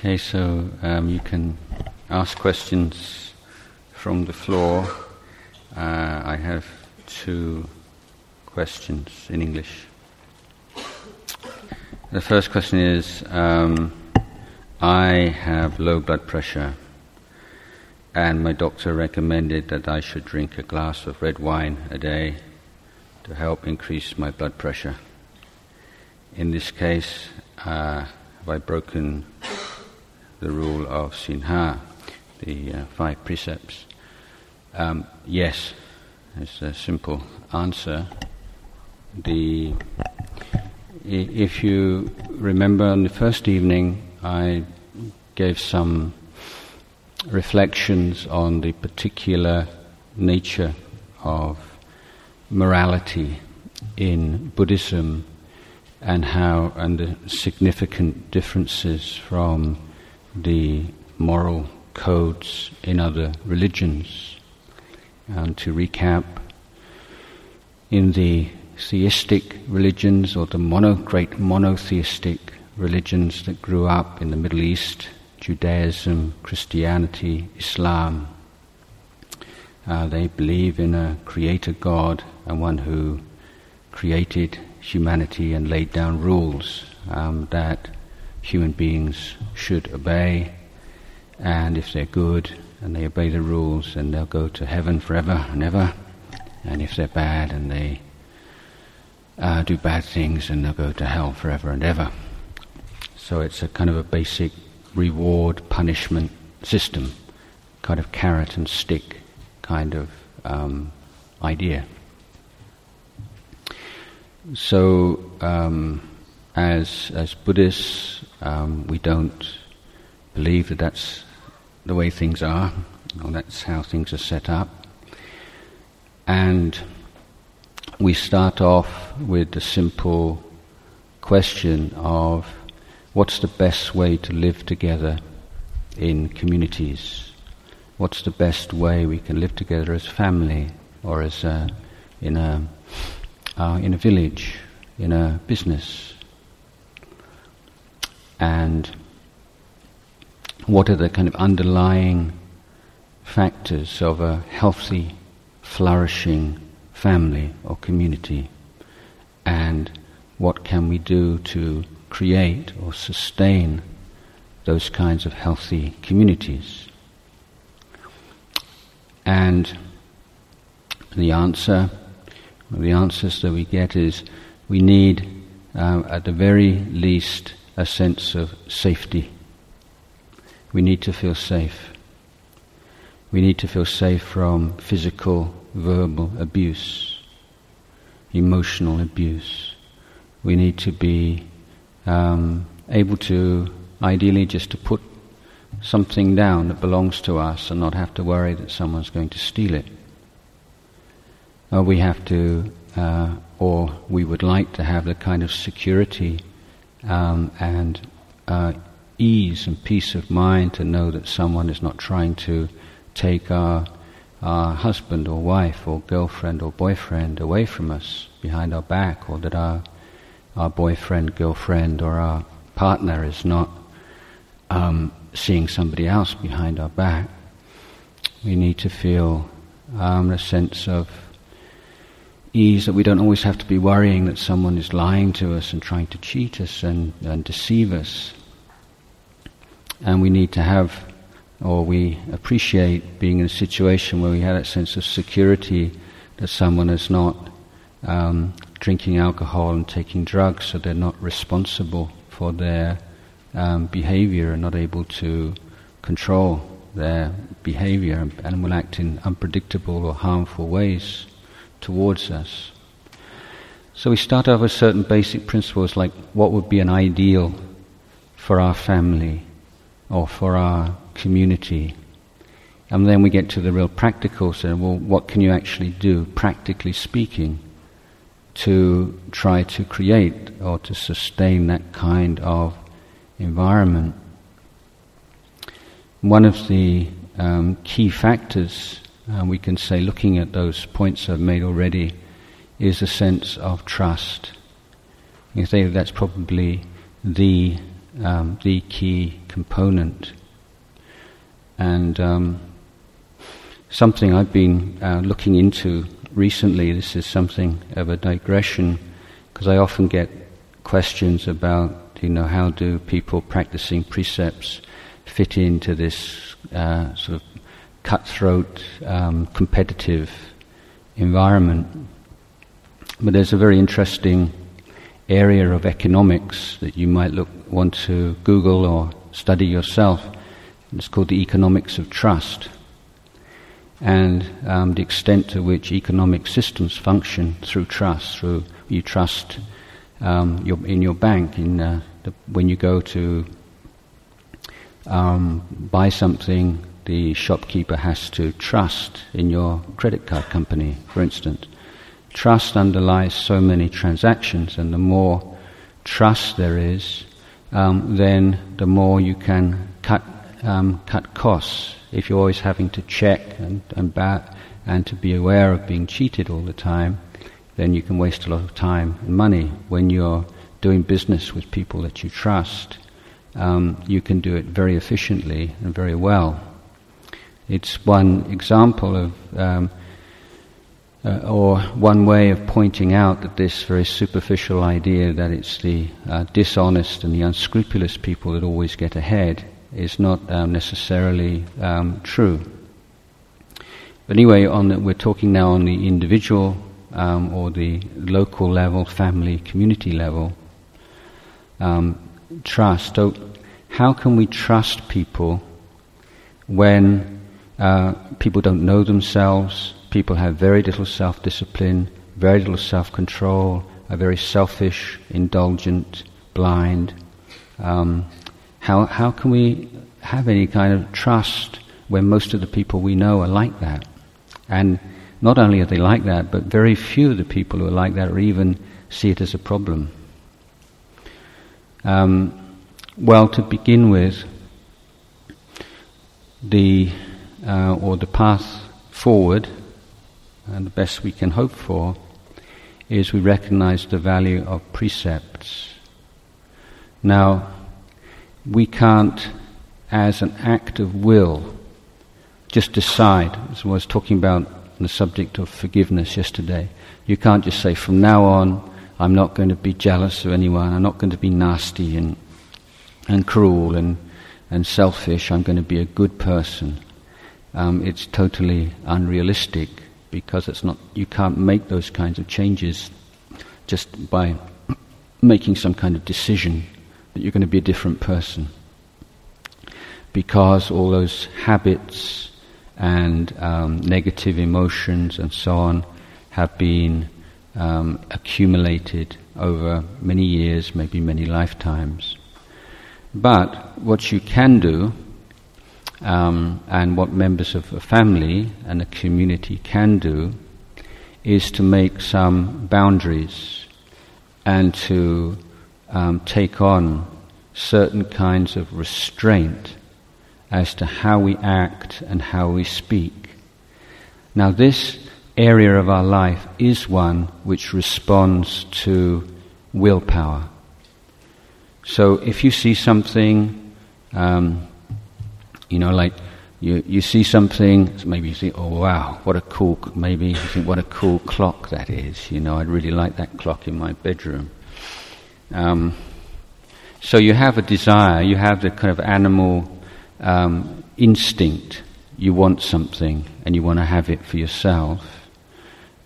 Okay, so um, you can ask questions from the floor. Uh, I have two questions in English. The first question is um, I have low blood pressure, and my doctor recommended that I should drink a glass of red wine a day to help increase my blood pressure. In this case, uh, have I broken the rule of sila, the uh, five precepts? Um, yes, it's a simple answer. The if you remember on the first evening, I gave some reflections on the particular nature of morality in Buddhism and how and the significant differences from the moral codes in other religions. And to recap, in the theistic religions or the mono, great monotheistic religions that grew up in the Middle East, Judaism, Christianity, Islam, uh, they believe in a creator God and one who created humanity and laid down rules um, that human beings should obey, and if they're good and they obey the rules, then they'll go to heaven forever and ever. And if they're bad and they uh, do bad things, then they'll go to hell forever and ever. So it's a kind of a basic reward punishment system, kind of carrot and stick kind of um, idea. So, um, as as Buddhists, um, we don't believe that that's the way things are, or that's how things are set up. And we start off with the simple question of what's the best way to live together in communities? What's the best way we can live together as family or as a, in a uh, in a village, in a business, and what are the kind of underlying factors of a healthy, flourishing family or community, and what can we do to create or sustain those kinds of healthy communities. And the answer, the answers that we get is we need, uh, at the very least, a sense of safety. We need to feel safe. We need to feel safe from physical, verbal abuse, emotional abuse. We need to be um, able to, ideally, just to put something down that belongs to us and not have to worry that someone's going to steal it. Or we have to, uh, or we would like to have the kind of security um, and uh, ease and peace of mind to know that someone is not trying to take our, our husband or wife or girlfriend or boyfriend away from us behind our back, or that our, our boyfriend, girlfriend, or our partner is not um, seeing somebody else behind our back. We need to feel um, a sense of ease that we don't always have to be worrying that someone is lying to us and trying to cheat us and, and deceive us. And we need to have, or we appreciate being in a situation where we have that sense of security that someone is not um, drinking alcohol and taking drugs, so they're not responsible for their um, behavior and not able to control their behavior and will act in unpredictable or harmful ways towards us. So we start off with certain basic principles like what would be an ideal for our family or for our community. And then we get to the real practical, so well, what can you actually do, practically speaking, to try to create or to sustain that kind of environment? One of the um, key factors uh, we can say, looking at those points I've made already, is a sense of trust. You say that's probably the um, the key component. And um, something I've been uh, looking into recently, this is something of a digression, because I often get questions about, you know, how do people practicing precepts fit into this uh, sort of cutthroat, um, competitive environment. But there's a very interesting area of economics that you might look, want to Google or study yourself. It's called the economics of trust. And um, the extent to which economic systems function through trust, through you trust um, your, in your bank, in uh, the, when you go to um, buy something, the shopkeeper has to trust in your credit card company, for instance. Trust underlies so many transactions, and the more trust there is, um, then the more you can cut um, cut costs. If you're always having to check and and, ba- and to be aware of being cheated all the time, then you can waste a lot of time and money. When you're doing business with people that you trust, um, you can do it very efficiently and very well. It's one example of, um, uh, or one way of pointing out that this very superficial idea that it's the uh, dishonest and the unscrupulous people that always get ahead is not um, necessarily um, true. But anyway, on the, we're talking now on the individual um, or the local level, family, community level. Um, trust. So, how can we trust people when uh, people don't know themselves, people have very little self discipline, very little self control, are very selfish, indulgent, blind? Um, how, how can we have any kind of trust when most of the people we know are like that? And not only are they like that, but very few of the people who are like that or even see it as a problem. Um, well, to begin with, the uh, or the path forward, and the best we can hope for, is we recognize the value of precepts. Now, we can't, as an act of will, just decide, as I was talking about the subject of forgiveness yesterday. You can't just say, from now on, I'm not going to be jealous of anyone, I'm not going to be nasty and and cruel and, and selfish, I'm going to be a good person. Um, it's totally unrealistic because it's not, you can't make those kinds of changes just by making some kind of decision that you're going to be a different person. Because all those habits and um, negative emotions and so on have been um, accumulated over many years, maybe many lifetimes. But what you can do, um, and what members of a family and a community can do, is to make some boundaries and to um, take on certain kinds of restraint as to how we act and how we speak. Now, this area of our life is one which responds to willpower. So if you see something, um, you know, like you, you see something, maybe you think, oh wow, what a cool, maybe you think, what a cool clock that is. You know, I'd really like that clock in my bedroom. Um, so you have a desire, you have the kind of animal um, instinct. You want something and you want to have it for yourself.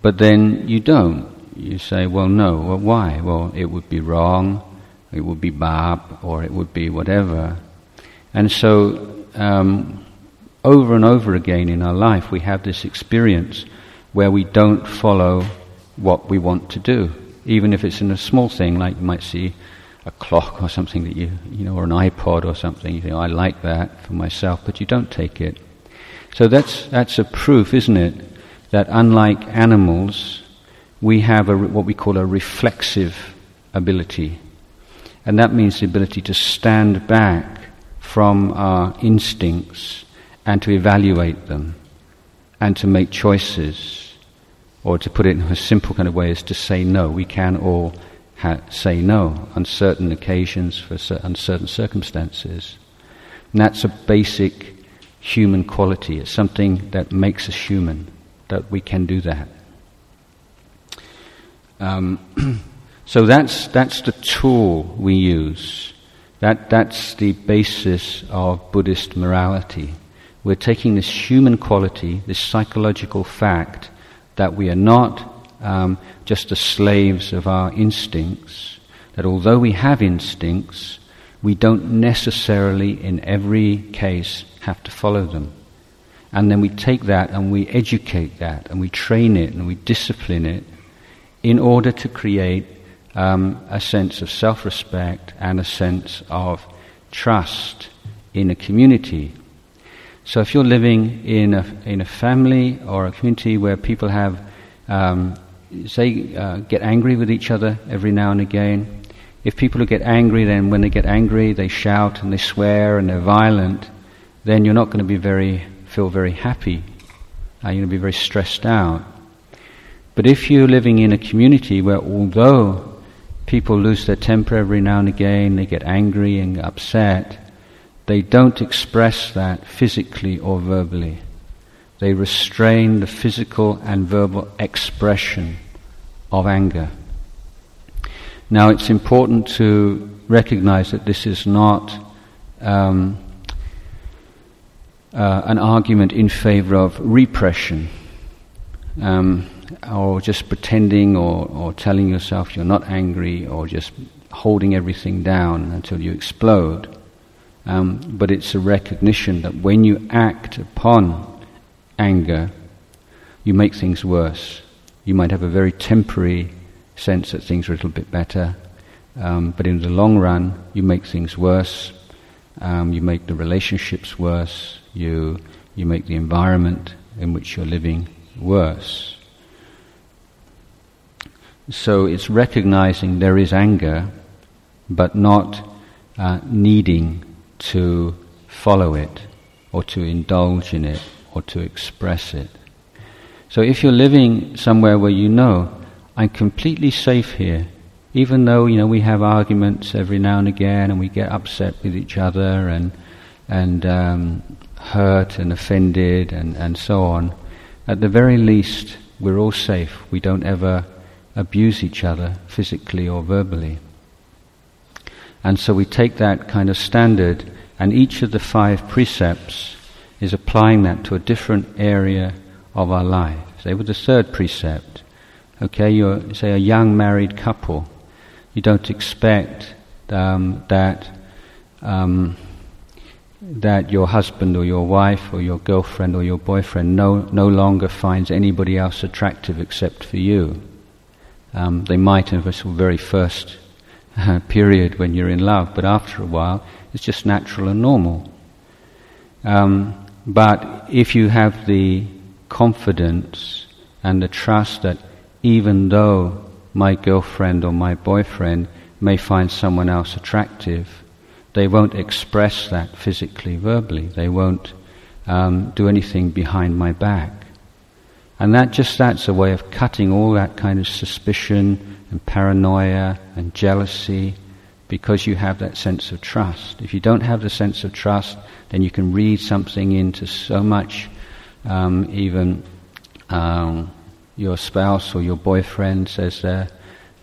But then you don't. You say, well, no. Well, why? Well, it would be wrong it would be bab, or it would be whatever. And so, um, over and over again in our life, we have this experience where we don't follow what we want to do, even if it's in a small thing, like you might see a clock or something that you, you know, or an iPod or something. You think, oh, I like that for myself, but you don't take it. So that's that's a proof, isn't it, that unlike animals, we have a, what we call a reflexive ability. And that means the ability to stand back from our instincts and to evaluate them and to make choices. Or to put it in a simple kind of way, is to say no. We can all ha- say no on certain occasions for cer- certain circumstances. And that's a basic human quality. It's something that makes us human, that we can do that. Um, so that's, that's the tool we use. That, that's the basis of Buddhist morality. We're taking this human quality, this psychological fact, that we are not um, just the slaves of our instincts, that although we have instincts, we don't necessarily, in every case, have to follow them. And then we take that and we educate that and we train it and we discipline it in order to create um, a sense of self respect and a sense of trust in a community. So if you're living in a, in a family or a community where people have, um, say, uh, get angry with each other every now and again, if people who get angry, then when they get angry, they shout and they swear and they're violent, then you're not going to be very, feel very happy. Uh, you're going to be very stressed out. But if you're living in a community where although people lose their temper every now and again, they get angry and upset, they don't express that physically or verbally. They restrain the physical and verbal expression of anger. Now, it's important to recognize that this is not um, uh, an argument in favor of repression. Um, or just pretending or, or telling yourself you're not angry or just holding everything down until you explode. Um, but it's a recognition that when you act upon anger, you make things worse. You might have a very temporary sense that things are a little bit better, um, but in the long run, you make things worse. Um, you make the relationships worse. You you make the environment in which you're living worse. So it's recognizing there is anger, but not uh, needing to follow it, or to indulge in it, or to express it. So if you're living somewhere where you know, I'm completely safe here, even though you know we have arguments every now and again, and we get upset with each other, and and um, hurt and offended, and, and so on. At the very least, we're all safe. We don't ever abuse each other physically or verbally. And so we take that kind of standard, and each of the five precepts is applying that to a different area of our life. Say, with the third precept, okay, you're, say, a young married couple. You don't expect um, that um, that your husband or your wife or your girlfriend or your boyfriend no, no longer finds anybody else attractive except for you. Um, they might in the very first uh, period when you're in love, but after a while, it's just natural and normal. Um, but if you have the confidence and the trust that even though my girlfriend or my boyfriend may find someone else attractive, they won't express that physically, verbally. They won't um, do anything behind my back. And that just that's a way of cutting all that kind of suspicion and paranoia and jealousy because you have that sense of trust. If you don't have the sense of trust, then you can read something into so much, um, even um, your spouse or your boyfriend says they're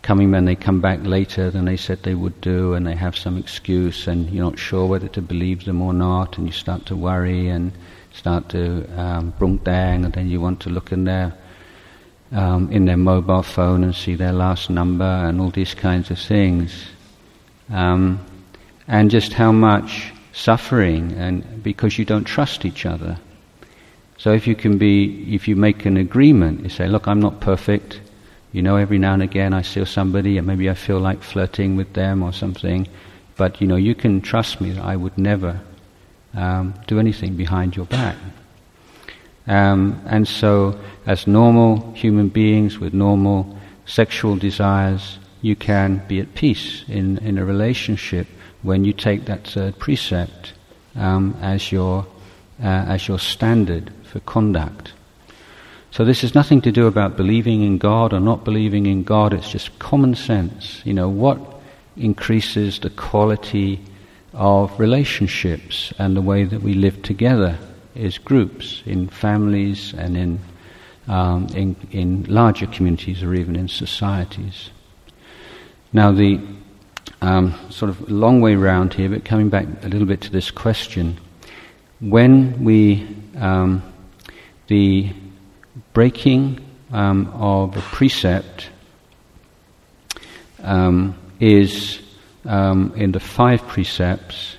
coming when they come back later than they said they would do, and they have some excuse, and you're not sure whether to believe them or not, and you start to worry and start to um, dang, and then you want to look in their um, in their mobile phone and see their last number and all these kinds of things, um, and just how much suffering and because you don't trust each other. So if you can be, if you make an agreement, you say, "Look, I'm not perfect. You know, every now and again I see somebody, and maybe I feel like flirting with them or something, but you know, you can trust me that I would never um, do anything behind your back. Um, and so, as normal human beings with normal sexual desires, you can be at peace in, in a relationship when you take that third precept um, as, your, uh, as your standard for conduct. So this has nothing to do about believing in God or not believing in God. It's just common sense. You know, what increases the quality of relationships and the way that we live together as groups, in families and in, um, in, in larger communities or even in societies. Now, the um, sort of long way round here, but coming back a little bit to this question, when we, um, the breaking um, of a precept um, is um, in the five precepts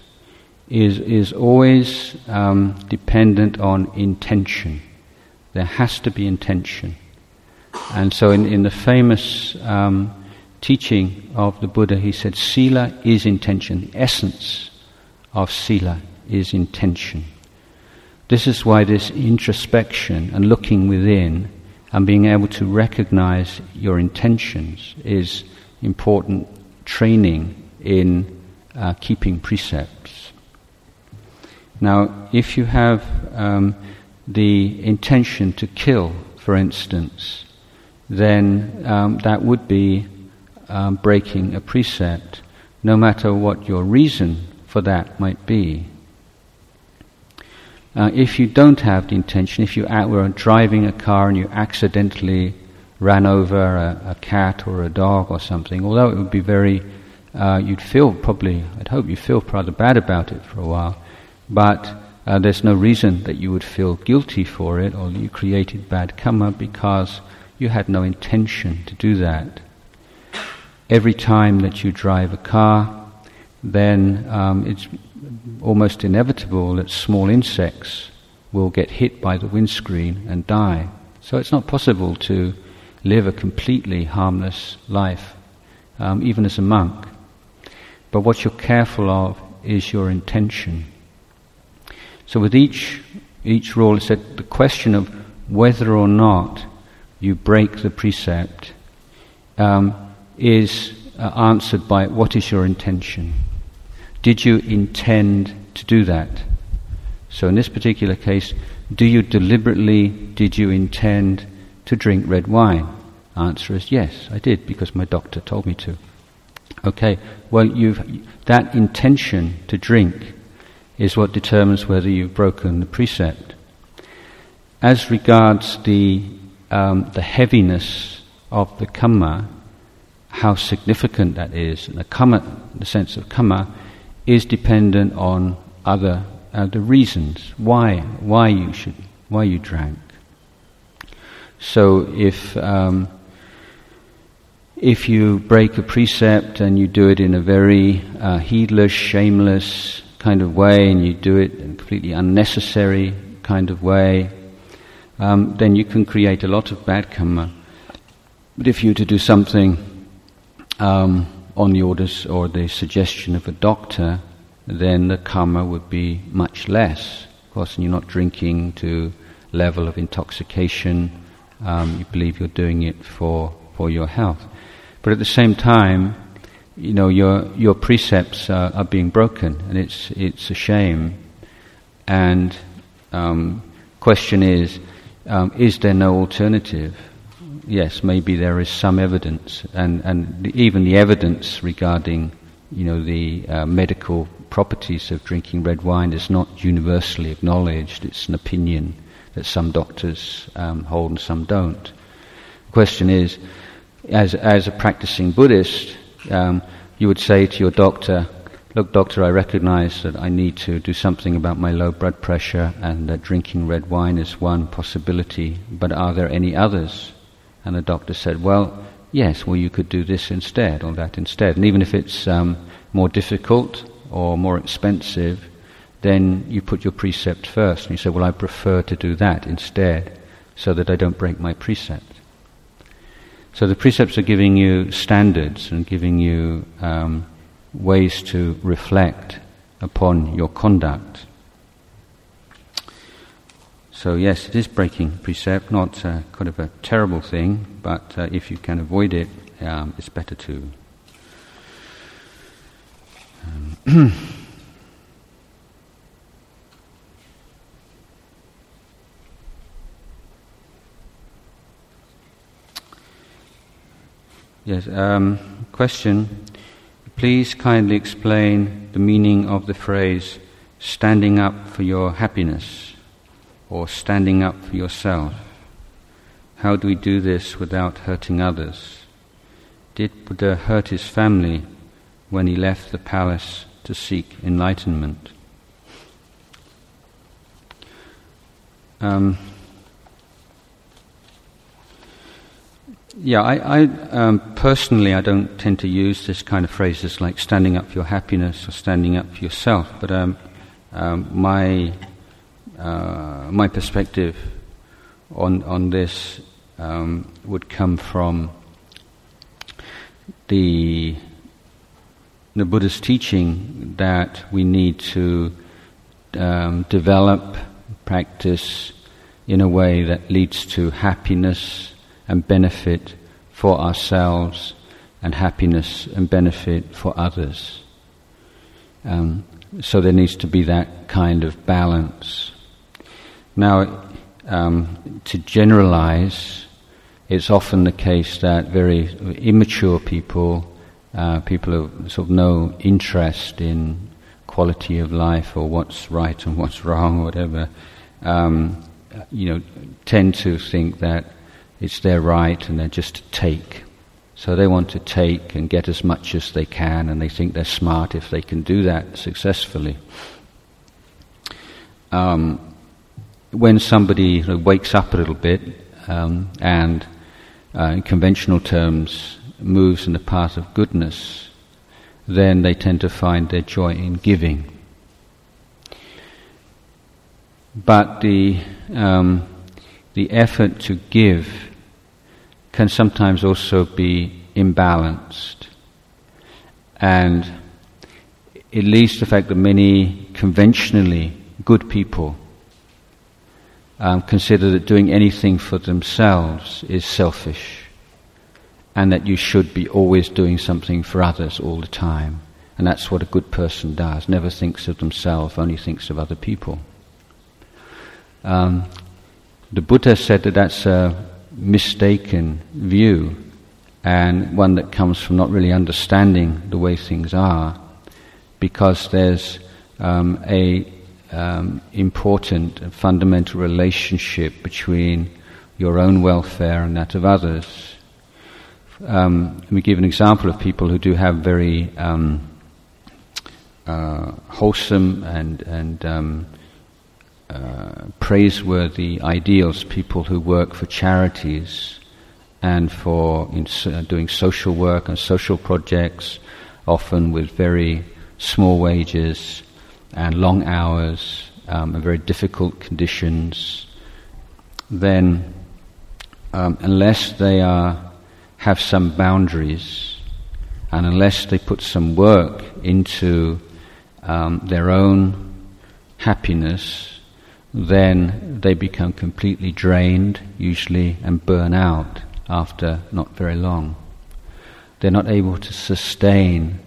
is is always um, dependent on intention. There has to be intention, and so in in the famous um, teaching of the Buddha, he said, "Sila is intention. The essence of sila is intention." This is why this introspection and looking within and being able to recognize your intentions is important training in uh, keeping precepts. Now, if you have um, the intention to kill, for instance, then um, that would be um, breaking a precept, no matter what your reason for that might be. Uh, if you don't have the intention, if you were driving a car and you accidentally ran over a, a, cat or a dog or something, although it would be very, uh, you'd feel probably, I'd hope you feel rather bad about it for a while, but uh, there's no reason that you would feel guilty for it or you created bad karma because you had no intention to do that. Every time that you drive a car, then um, it's almost inevitable that small insects will get hit by the windscreen and die. So it's not possible to live a completely harmless life, um, even as a monk. But what you're careful of is your intention. So with each each rule, it's said the question of whether or not you break the precept um, is uh, answered by what is your intention. Did you intend to do that? So in this particular case, do you deliberately, did you intend to drink red wine? Answer is yes, I did because my doctor told me to. Okay, well, you've, that intention to drink is what determines whether you've broken the precept. As regards the, um, the heaviness of the karma, how significant that is, and the karma, the sense of karma, is dependent on other uh, the reasons why why you should why you drank. So if um, if you break a precept and you do it in a very uh, heedless, shameless kind of way, and you do it in a completely unnecessary kind of way, um, then you can create a lot of bad karma. But if you were to do something um, on the orders or the suggestion of a doctor, then the karma would be much less. Of course, and you're not drinking to level of intoxication. Um, you believe you're doing it for, for your health. But at the same time, you know, your, your precepts are, are being broken, and it's, it's a shame. And um, question is, um, is there no alternative? yes, maybe there is some evidence, and, and the, even the evidence regarding, you know, the uh, medical properties of drinking red wine is not universally acknowledged. It's an opinion that some doctors um, hold and some don't. The question is, as, as a practicing Buddhist, um, you would say to your doctor, Look, doctor, I recognize that I need to do something about my low blood pressure and that drinking red wine is one possibility, but are there any others? And the doctor said, well, yes, well, you could do this instead or that instead. And even if it's um, more difficult or more expensive, then you put your precept first. And you say, well, I prefer to do that instead so that I don't break my precept. So the precepts are giving you standards and giving you um, ways to reflect upon your conduct. So yes, it is breaking precept, not uh, kind of a terrible thing, but uh, if you can avoid it, um, it's better to. Um Yes. Um, question. Please kindly explain the meaning of the phrase standing up for your happiness or standing up for yourself. How do we do this without hurting others? Did Buddha hurt his family when he left the palace to seek enlightenment? Um, yeah, I, I um, personally I don't tend to use this kind of phrases like standing up for your happiness or standing up for yourself, but um, um my uh, my perspective on on this um, would come from the the Buddha's teaching that we need to um, develop practice in a way that leads to happiness and benefit for ourselves and happiness and benefit for others. Um, so there needs to be that kind of balance. Now, um, to generalize, it's often the case that very immature people, uh, people who sort of no interest in quality of life or what's right and what's wrong or whatever, um, you know, tend to think that it's their right and they're just to take. So they want to take and get as much as they can, and they think they're smart if they can do that successfully. Um, when somebody wakes up a little bit um, and, uh, in conventional terms, moves in the path of goodness, then they tend to find their joy in giving. But the, um, the effort to give can sometimes also be imbalanced. And it leads to the fact that many conventionally good people um, consider that doing anything for themselves is selfish and that you should be always doing something for others all the time. And that's what a good person does, never thinks of themselves, only thinks of other people. Um, the Buddha said that that's a mistaken view and one that comes from not really understanding the way things are because there's um, a um, important and fundamental relationship between your own welfare and that of others. Um, let me give an example of people who do have very um, uh, wholesome and, and um, uh, praiseworthy ideals, people who work for charities and for uh, doing social work and social projects, often with very small wages and long hours um, and very difficult conditions, then um, unless they are, have some boundaries and unless they put some work into um, their own happiness then they become completely drained, usually, and burn out after not very long. They're not able to sustain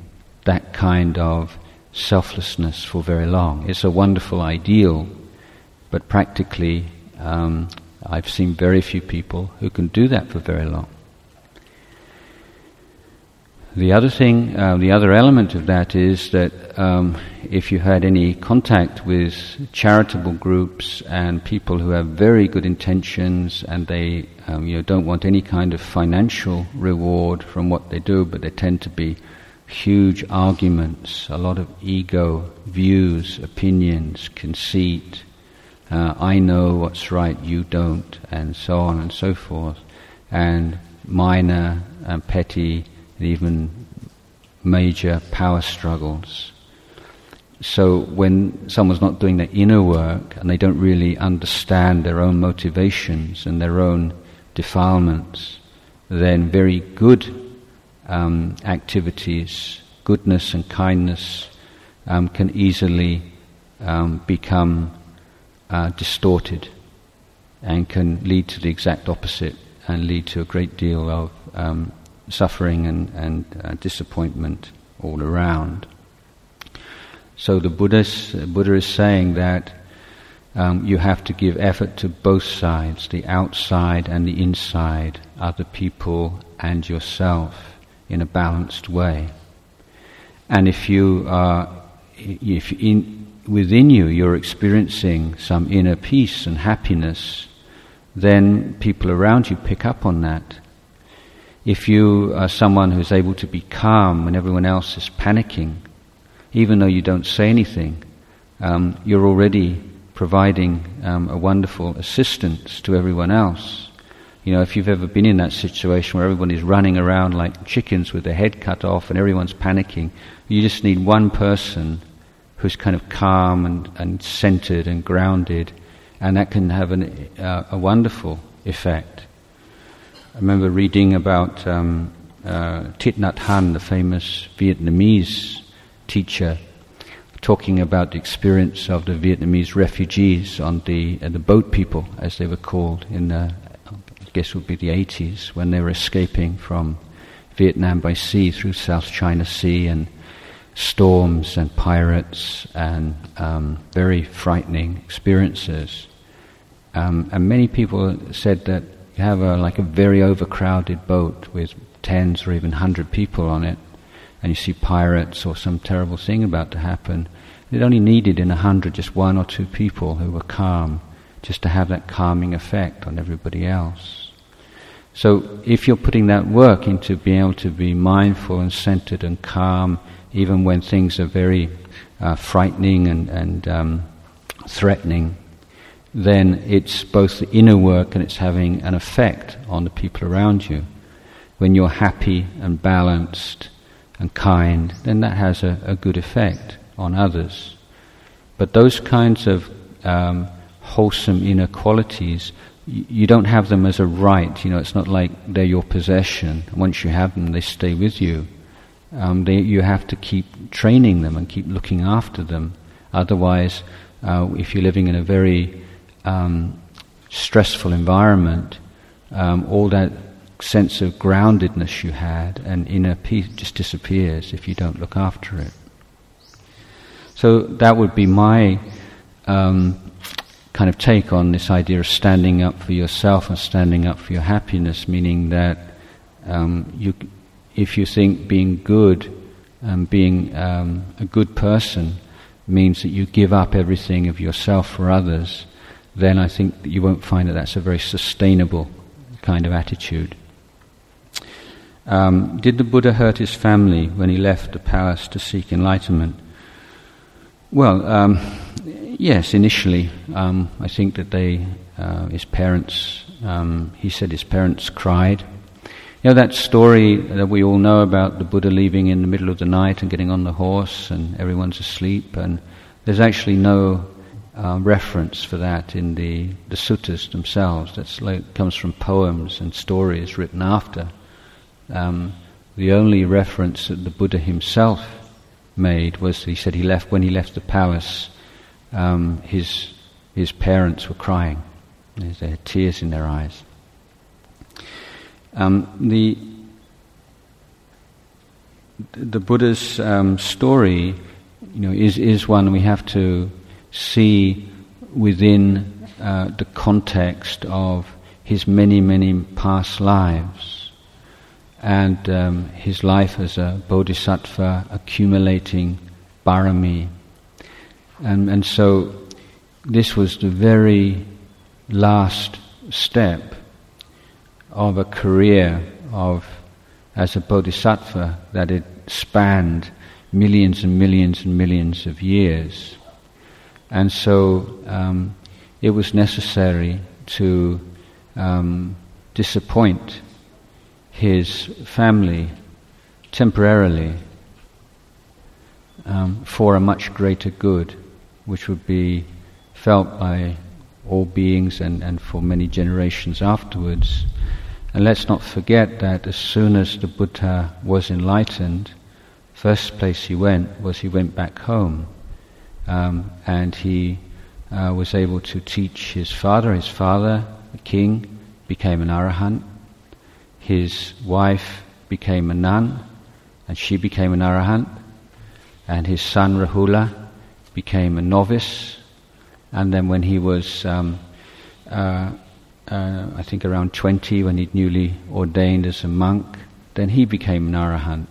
that kind of selflessness for very long. It's a wonderful ideal, but practically, um, I've seen very few people who can do that for very long. The other thing, uh, the other element of that is that um, if you had any contact with charitable groups and people who have very good intentions and they um, you know, don't want any kind of financial reward from what they do, but they tend to be huge arguments, a lot of ego, views, opinions, conceit, uh, I know what's right, you don't, and so on and so forth, and minor and petty and even major power struggles. So when someone's not doing their inner work and they don't really understand their own motivations and their own defilements, then very good um, activities, goodness and kindness, um, can easily um, become uh, distorted and can lead to the exact opposite and lead to a great deal of um, suffering and, and uh, disappointment all around. So the Buddhist, Buddha is saying that um, you have to give effort to both sides, the outside and the inside, other people and yourself, in a balanced way. And if you are, if in, within you you're experiencing some inner peace and happiness, then people around you pick up on that. If you are someone who's able to be calm when everyone else is panicking, even though you don't say anything, um, you're already providing um, a wonderful assistance to everyone else. You know, if you've ever been in that situation where everyone is running around like chickens with their head cut off and everyone's panicking, you just need one person who's kind of calm and, and centered and grounded, and that can have an, uh, a wonderful effect. I remember reading about um, uh, Thich Nhat Hanh, the famous Vietnamese teacher, talking about the experience of the Vietnamese refugees on the uh, the boat people, as they were called in the, I guess it would be the 80s when they were escaping from Vietnam by sea through South China Sea and storms and pirates and um, very frightening experiences. Um, and many people said that you have a, like a very overcrowded boat with tens or even hundred people on it, and you see pirates or some terrible thing about to happen, it only needed in a hundred just one or two people who were calm, just to have that calming effect on everybody else. So if you're putting that work into being able to be mindful and centered and calm, even when things are very uh, frightening and, and um, threatening, then it's both the inner work and it's having an effect on the people around you. When you're happy and balanced and kind, then that has a, a good effect on others. But those kinds of um, wholesome inner qualities, y- you don't have them as a right. You know, it's not like they're your possession. Once you have them, they stay with you. Um, they, you have to keep training them and keep looking after them. Otherwise, uh, if you're living in a very um, stressful environment, um, all that sense of groundedness you had and inner peace just disappears if you don't look after it. So that would be my um, kind of take on this idea of standing up for yourself and standing up for your happiness, meaning that um, you, if you think being good and being um, a good person means that you give up everything of yourself for others, then I think you won't find that that's a very sustainable kind of attitude. Um, did the Buddha hurt his family when he left the palace to seek enlightenment? Well, um, yes, initially. Um, I think that they, uh, his parents, um, he said his parents cried. You know that story that we all know about the Buddha leaving in the middle of the night and getting on the horse and everyone's asleep, and there's actually no uh, reference for that in the, the suttas themselves. That like, comes from poems and stories written after. Um, the only reference that the Buddha himself made was he said he left when he left the palace. Um, his his parents were crying. They had tears in their eyes. Um, the the Buddha's um, story, you know, is is one we have to see within uh, the context of his many many past lives and um, his life as a bodhisattva accumulating barami. And, and so this was the very last step of a career of as a bodhisattva that had spanned millions and millions and millions of years. And so um, it was necessary to um, disappoint his family temporarily um, for a much greater good, which would be felt by all beings and, and for many generations afterwards. And let's not forget that as soon as the Buddha was enlightened, first place he went was he went back home, um, and he uh, was able to teach his father. His father, the king, became an arahant, his wife became a nun, and she became an arahant, and his son Rahula became a novice, and then when he was, um, uh, uh, I think around 20, when he'd newly ordained as a monk, then he became an arahant.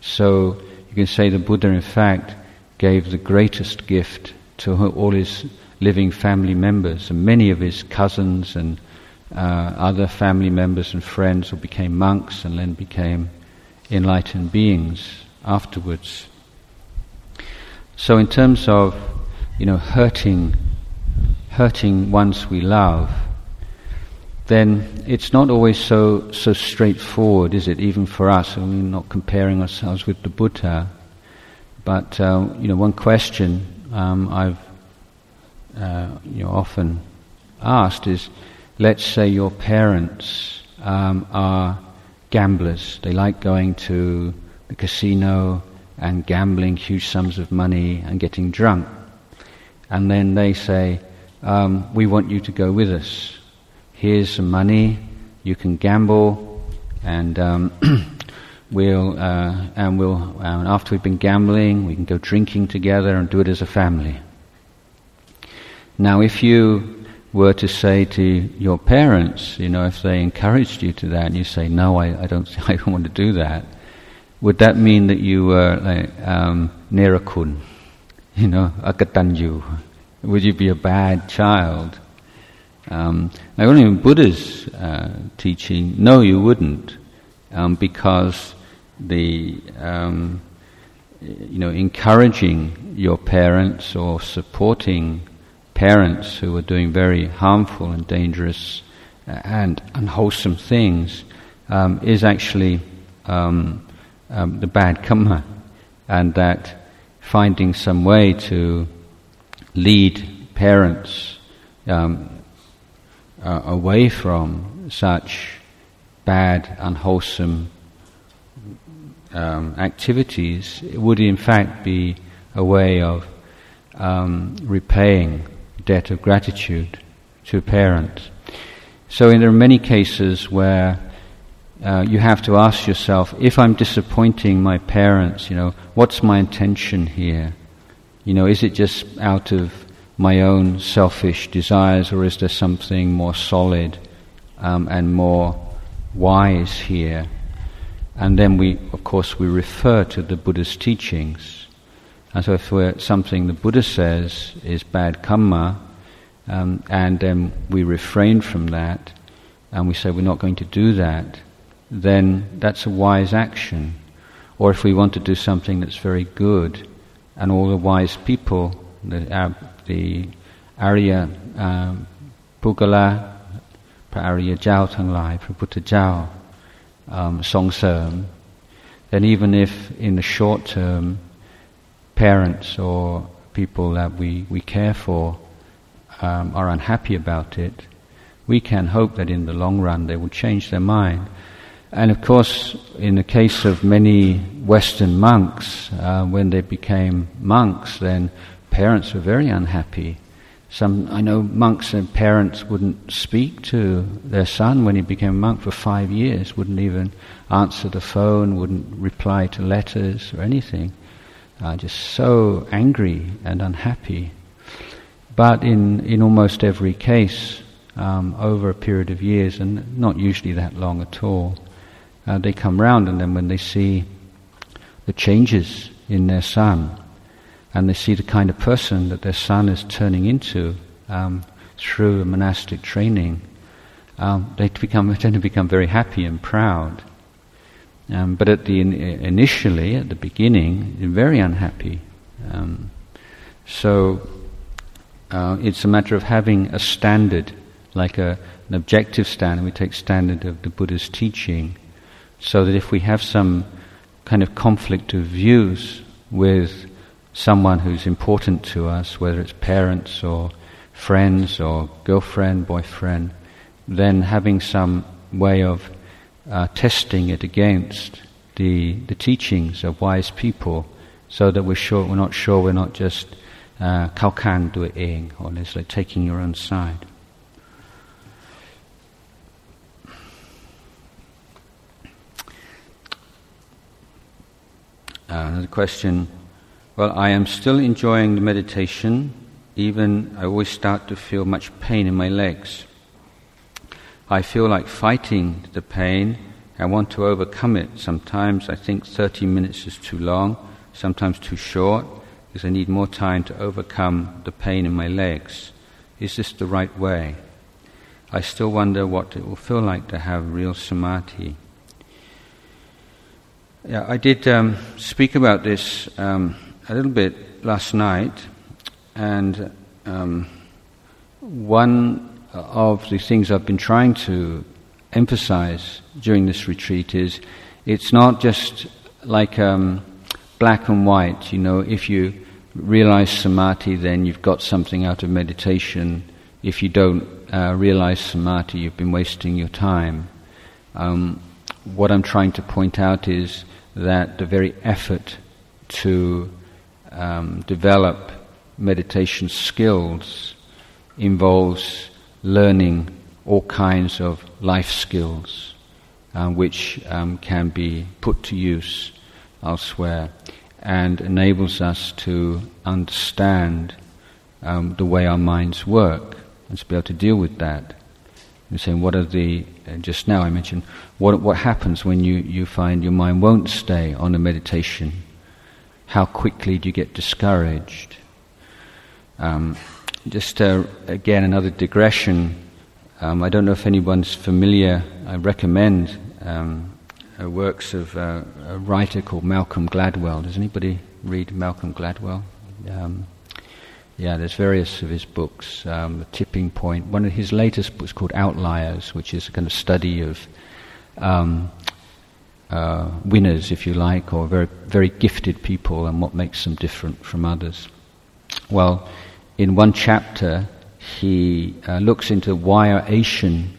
So you can say the Buddha, in fact, gave the greatest gift to all his living family members, and many of his cousins and uh, other family members and friends who became monks and then became enlightened beings afterwards. So, in terms of you know hurting, hurting ones we love, then it's not always so so straightforward, is it? Even for us, I mean, not comparing ourselves with the Buddha, but uh, you know, one question um, I've uh, you know often asked is let's say your parents um, are gamblers. They like going to the casino and gambling huge sums of money and getting drunk. And then they say, um, We want you to go with us. Here's some money, you can gamble, and um, we'll, uh, and we'll, and after we've been gambling, we can go drinking together and do it as a family. Now, if you were to say to your parents, you know, if they encouraged you to that, and you say, "No, I, I don't, I don't want to do that," would that mean that you were like um, nerakun, you know, akatanju? Would you be a bad child? Um, only in Buddha's uh, teaching, no, you wouldn't, um, because the um, you know encouraging your parents or supporting parents who are doing very harmful and dangerous uh, and unwholesome things um, is actually um, um, the bad karma, and that finding some way to lead parents um, uh, away from such bad, unwholesome um, activities would in fact be a way of um, repaying debt of gratitude to parents. So in there are many cases where uh, you have to ask yourself, if I'm disappointing my parents, you know, what's my intention here? You know, is it just out of my own selfish desires, or is there something more solid um, and more wise here? And then we, of course, we refer to the Buddha's teachings. And so if something the Buddha says is bad karma, um, and then we refrain from that, and we say we're not going to do that, then that's a wise action. Or if we want to do something that's very good, and all the wise people, the, uh, the Arya uh, Pugala, Arya Jao, Tang Lai, Prabhuta um, then even if in the short term, parents or people that we, we care for um, are unhappy about it, we can hope that in the long run they will change their mind. And of course, in the case of many Western monks, uh, when they became monks, then parents were very unhappy some, I know monks and parents wouldn't speak to their son when he became a monk for five years, wouldn't even answer the phone, wouldn't reply to letters or anything uh, just so angry and unhappy. But in, in almost every case, um, over a period of years, and not usually that long at all, uh, they come round and then when they see the changes in their son, and they see the kind of person that their son is turning into um, through a monastic training, um, they become, tend to become very happy and proud. Um, but at the in, initially, at the beginning, they're very unhappy. Um, so uh, it's a matter of having a standard, like a, an objective standard. We take standard of the Buddha's teaching, so that if we have some kind of conflict of views with someone who's important to us, whether it's parents or friends or girlfriend, boyfriend, then having some way of uh, testing it against the, the teachings of wise people so that we're sure we're not sure we're not just uh, kao kang or it's like taking your own side. Uh, another question. Well, I am still enjoying the meditation even I always start to feel much pain in my legs. I feel like fighting the pain. I want to overcome it. Sometimes I think 30 minutes is too long, sometimes too short, because I need more time to overcome the pain in my legs. Is this the right way? I still wonder what it will feel like to have real samadhi. Yeah, I did um, speak about this um, a little bit last night, and um, one of the things I've been trying to emphasize during this retreat is it's not just like um, black and white. You know, if you realize samadhi, then you've got something out of meditation. If you don't uh, realize samadhi, you've been wasting your time. Um, what I'm trying to point out is that the very effort to um, develop meditation skills involves learning all kinds of life skills um, which um, can be put to use elsewhere and enables us to understand um, the way our minds work and to be able to deal with that. You're saying, what are the, uh, just now I mentioned, what, what happens when you, you find your mind won't stay on a meditation? How quickly do you get discouraged? Um, just uh, again, another digression. Um, I don't know if anyone's familiar. I recommend um, uh, works of uh, a writer called Malcolm Gladwell. Does anybody read Malcolm Gladwell? Um, yeah, there's various of his books. Um, the Tipping Point. One of his latest books called Outliers, which is a kind of study of um, uh, winners, if you like, or very very gifted people and what makes them different from others. Well in one chapter, he uh, looks into why are Asian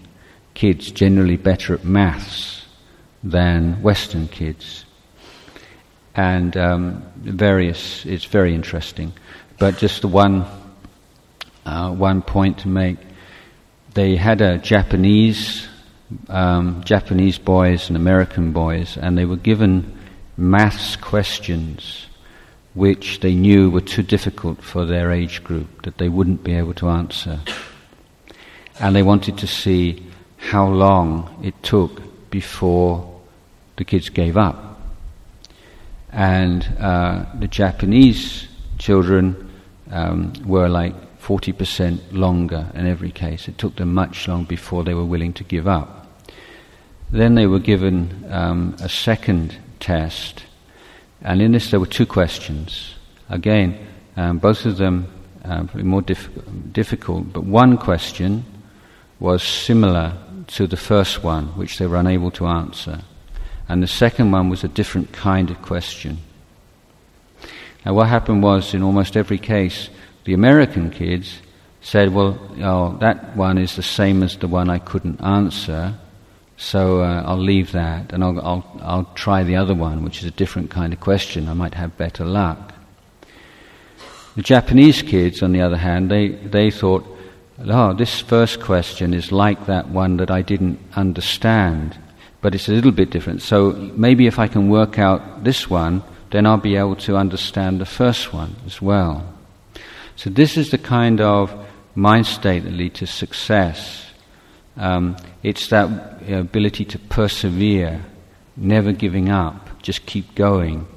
kids generally better at maths than Western kids. And um, various, it's very interesting. But just the one, uh, one point to make. They had a Japanese, um, Japanese boys and American boys, and they were given maths questions which they knew were too difficult for their age group, that they wouldn't be able to answer. And they wanted to see how long it took before the kids gave up. And uh, the Japanese children um, were like 40% longer in every case. It took them much longer before they were willing to give up. Then they were given um, a second test and in this, there were two questions. Again, um, both of them uh, more difficult, but one question was similar to the first one, which they were unable to answer. And the second one was a different kind of question. Now, what happened was, in almost every case, the American kids said, Well, oh, that one is the same as the one I couldn't answer, so uh, I'll leave that and I'll, I'll, I'll try the other one, which is a different kind of question. I might have better luck. The Japanese kids, on the other hand, they, they thought, oh, this first question is like that one that I didn't understand, but it's a little bit different. So maybe if I can work out this one, then I'll be able to understand the first one as well. So this is the kind of mind state that leads to success. Um, it's that ability to persevere, never giving up, just keep going,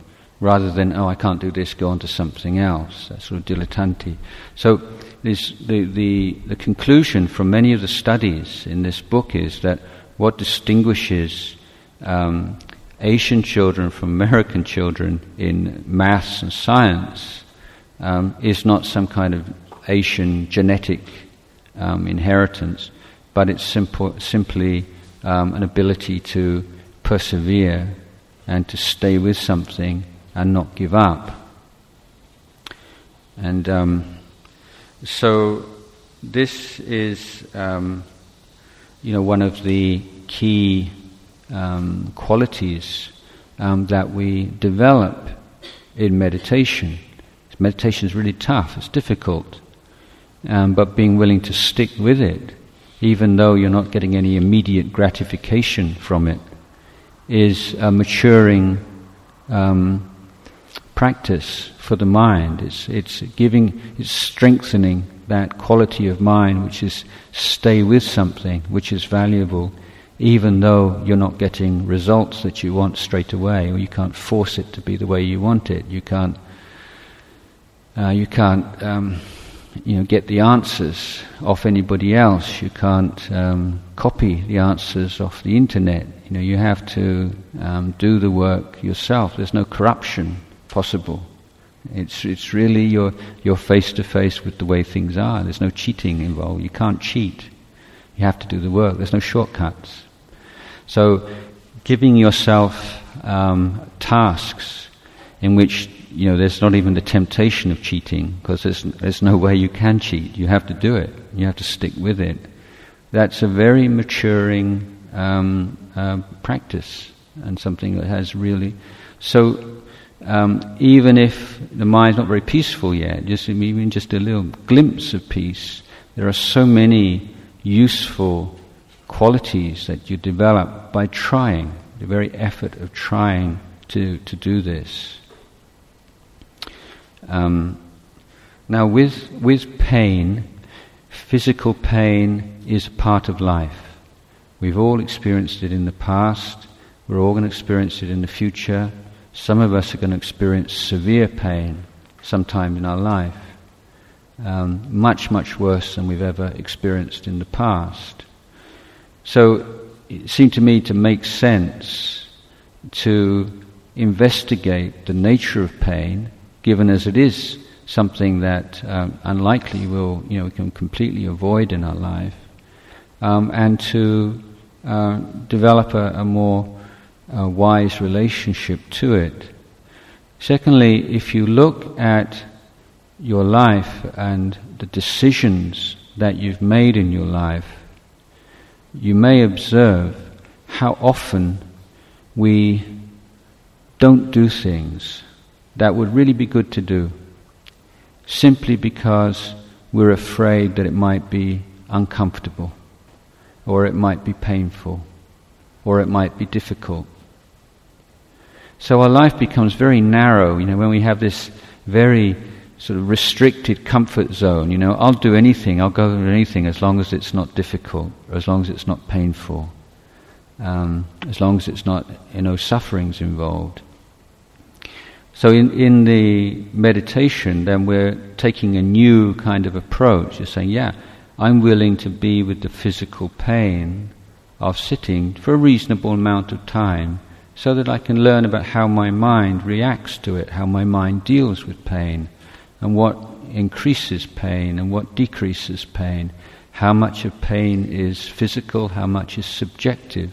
rather than, oh, I can't do this, go on to something else. That sort of dilettanti. So, this, the, the, the conclusion from many of the studies in this book is that what distinguishes um, Asian children from American children in maths and science um, is not some kind of Asian genetic um, inheritance, but it's simple, simply um, an ability to persevere and to stay with something and not give up. And um, so this is, um, you know, one of the key um, qualities um, that we develop in meditation. Meditation is really tough; it's difficult, um, but being willing to stick with it even though you're not getting any immediate gratification from it, is a maturing um, practice for the mind. It's, it's giving, it's strengthening that quality of mind which is stay with something which is valuable even though you're not getting results that you want straight away, or you can't force it to be the way you want it. You can't, uh, you can't, um, you know, get the answers off anybody else. You can't um, copy the answers off the internet. You know, you have to um, do the work yourself. There's no corruption possible. It's it's really you're face to face with the way things are. There's no cheating involved. You can't cheat. You have to do the work. There's no shortcuts. So, giving yourself um, tasks in which you know there's not even the temptation of cheating because there's there's no way you can cheat. You have to do it. You have to stick with it. That's a very maturing um, uh, practice and something that has really so. Um, even if the mind's not very peaceful yet, just even just a little glimpse of peace, there are so many useful qualities that you develop by trying, the very effort of trying to, to do this. Um, now, with, with pain, physical pain is part of life. We've all experienced it in the past, we're all going to experience it in the future. Some of us are going to experience severe pain sometime in our life, um, much, much worse than we've ever experienced in the past. So it seemed to me to make sense to investigate the nature of pain, given as it is something that um, unlikely will, you know, we can completely avoid in our life, um, and to uh, develop a, a more uh, wise relationship to it. Secondly, if you look at your life and the decisions that you've made in your life, you may observe how often we don't do things that would really be good to do simply because we're afraid that it might be uncomfortable or it might be painful or it might be difficult. So our life becomes very narrow, you know, when we have this very sort of restricted comfort zone. You know, I'll do anything, I'll go through anything as long as it's not difficult, or as long as it's not painful, um, as long as it's not, you know, sufferings involved. So in, in the meditation, then we're taking a new kind of approach. You're saying, yeah, I'm willing to be with the physical pain of sitting for a reasonable amount of time so that I can learn about how my mind reacts to it, how my mind deals with pain, and what increases pain and what decreases pain, how much of pain is physical, how much is subjective.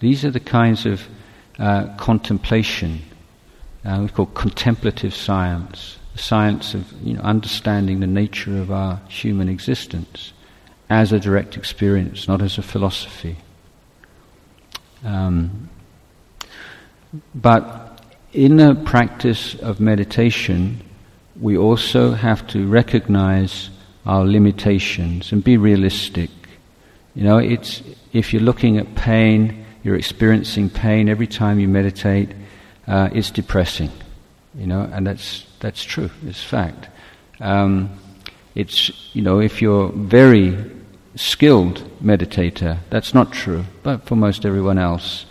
These are the kinds of uh, contemplation uh, we call contemplative science, the science of you know, understanding the nature of our human existence as a direct experience, not as a philosophy. Um, but in the practice of meditation, we also have to recognize our limitations and be realistic. You know, it's, if you're looking at pain, you're experiencing pain every time you meditate, uh, it's depressing. You know, and that's, that's true, it's fact. Um, it's, you know, if you're very skilled meditator, that's not true, but for most everyone else,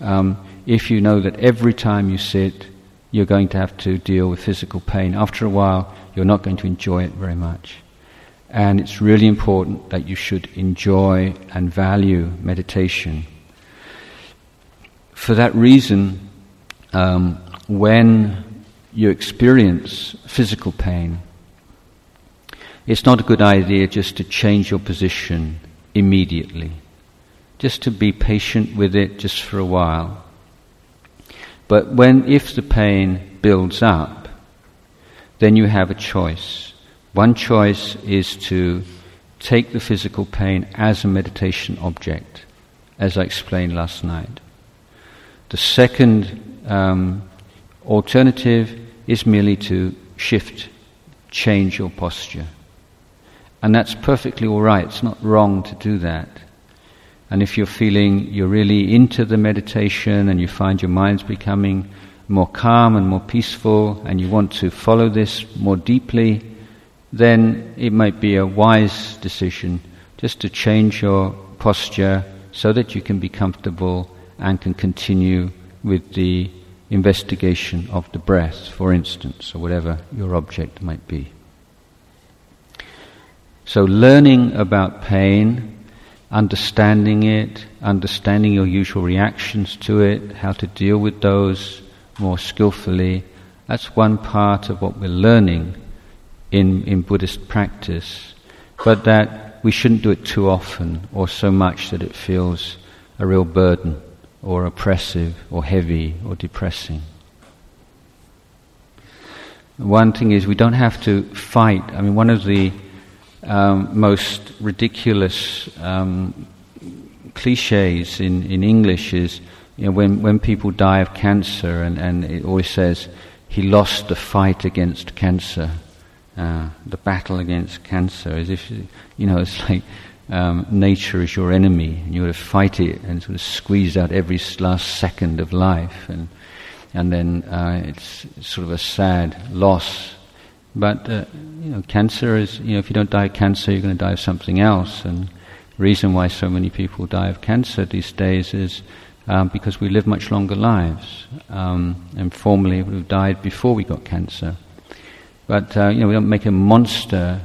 um, if you know that every time you sit, you're going to have to deal with physical pain. After a while, you're not going to enjoy it very much. And it's really important that you should enjoy and value meditation. For that reason, um, when you experience physical pain, it's not a good idea just to change your position immediately. Just to be patient with it just for a while but when, if the pain builds up, then you have a choice. One choice is to take the physical pain as a meditation object, as I explained last night. The second um, alternative is merely to shift, change your posture. And that's perfectly all right. It's not wrong to do that. And if you're feeling you're really into the meditation and you find your mind's becoming more calm and more peaceful, and you want to follow this more deeply, then it might be a wise decision just to change your posture so that you can be comfortable and can continue with the investigation of the breath, for instance, or whatever your object might be. So, learning about pain, understanding it, understanding your usual reactions to it, how to deal with those more skillfully, that's one part of what we're learning in, in Buddhist practice. But that we shouldn't do it too often or so much that it feels a real burden or oppressive or heavy or depressing. One thing is we don't have to fight. I mean, one of the um, most ridiculous um, cliches in, in English is you know, when, when people die of cancer, and, and it always says, he lost the fight against cancer, uh, the battle against cancer, as if, you know, it's like um, nature is your enemy, and you have to fight it and sort of squeeze out every last second of life, and, and then uh, it's sort of a sad loss but uh, you know, cancer is you know if you don't die of cancer, you're going to die of something else. And the reason why so many people die of cancer these days is um, because we live much longer lives. Um, and formerly we would have died before we got cancer. But uh, you know, we don't make a monster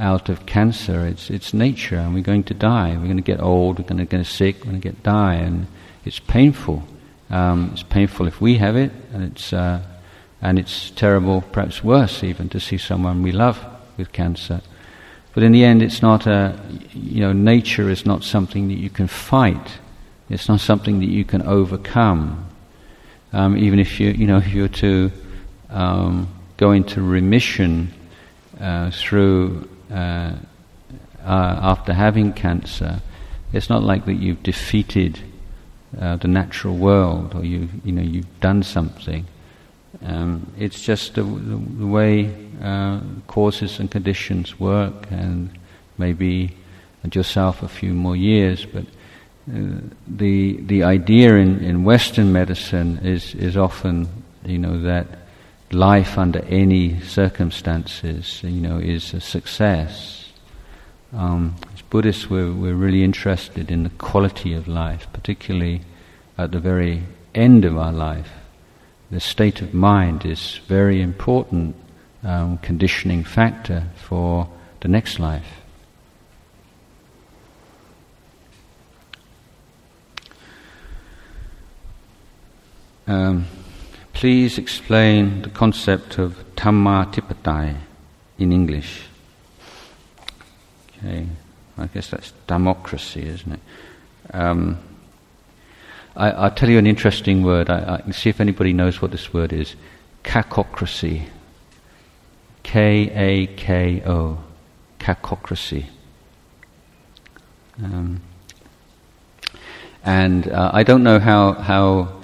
out of cancer. It's it's nature, and we're going to die. We're going to get old. We're going to get sick. We're going to get die, and it's painful. Um, it's painful if we have it, and it's uh, and it's terrible, perhaps worse even, to see someone we love with cancer. But in the end, it's not a, you know, nature is not something that you can fight. It's not something that you can overcome. Um, even if you, you know, if you're to um, go into remission uh, through uh, uh, after having cancer, it's not like that you've defeated uh, the natural world or you, you know, you've done something. Um, it's just the, the way uh, causes and conditions work, and maybe yourself a few more years. But uh, the the idea in, in Western medicine is is often you know that life under any circumstances you know is a success. Um, as Buddhists, we're we're really interested in the quality of life, particularly at the very end of our life the state of mind is very important um, conditioning factor for the next life. Um, please explain the concept of Dhammatipatthai in English. Okay, I guess that's democracy, isn't it? Um, I, will tell you an interesting word. I, I, see if anybody knows what this word is. Kakocracy. K A K O. Kakocracy. Um, and uh, I don't know how, how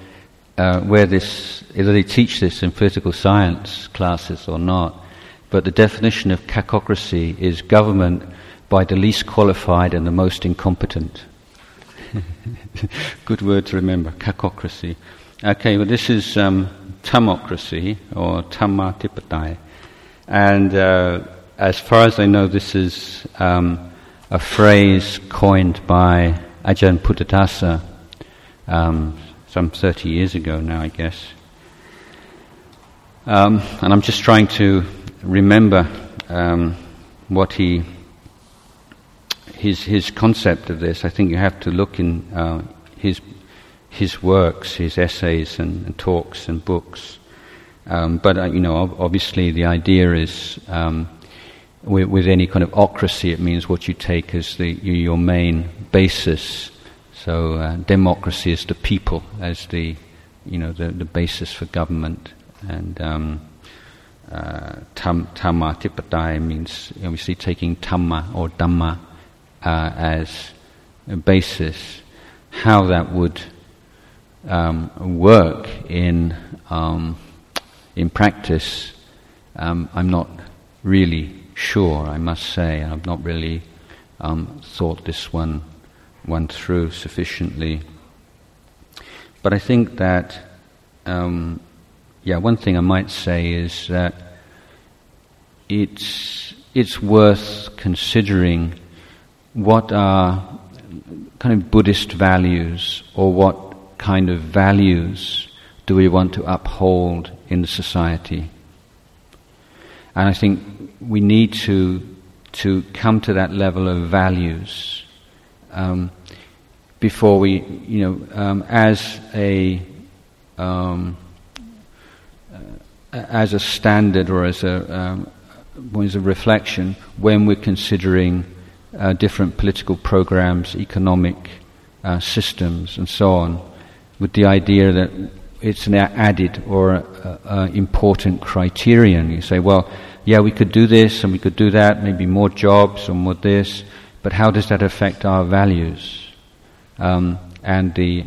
uh, where this, whether they teach this in political science classes or not, but the definition of kakocracy is government by the least qualified and the most incompetent. Good word to remember, kakocracy. Okay, well, this is um, tamocracy or tammatipatthai. And uh, as far as I know, this is um, a phrase coined by Ajahn Buddhadasa um, some 30 years ago now, I guess. Um, and I'm just trying to remember um, what he his his concept of this, I think you have to look in uh, his his works, his essays and, and talks and books. Um, but uh, you know, obviously, the idea is um, with, with, any kind of ocracy, it means what you take as the, your main basis. So, uh, democracy is the people as the you know the, the basis for government, and um, uh, tam, tamma means obviously taking tamma or dhamma uh, as a basis, how that would um, work in um, in practice, um, I'm not really sure. I must say, I've not really um, thought this one one through sufficiently. But I think that um, yeah, one thing I might say is that it's it's worth considering what are kind of Buddhist values or what kind of values do we want to uphold in the society. And I think we need to to come to that level of values um, before we, you know, um, as a um, uh, as a standard or as a um, as a reflection when we're considering uh, different political programs, economic uh, systems, and so on, with the idea that it's an added or important criterion. You say, well, yeah, we could do this and we could do that, maybe more jobs or more this, but how does that affect our values? Um, and the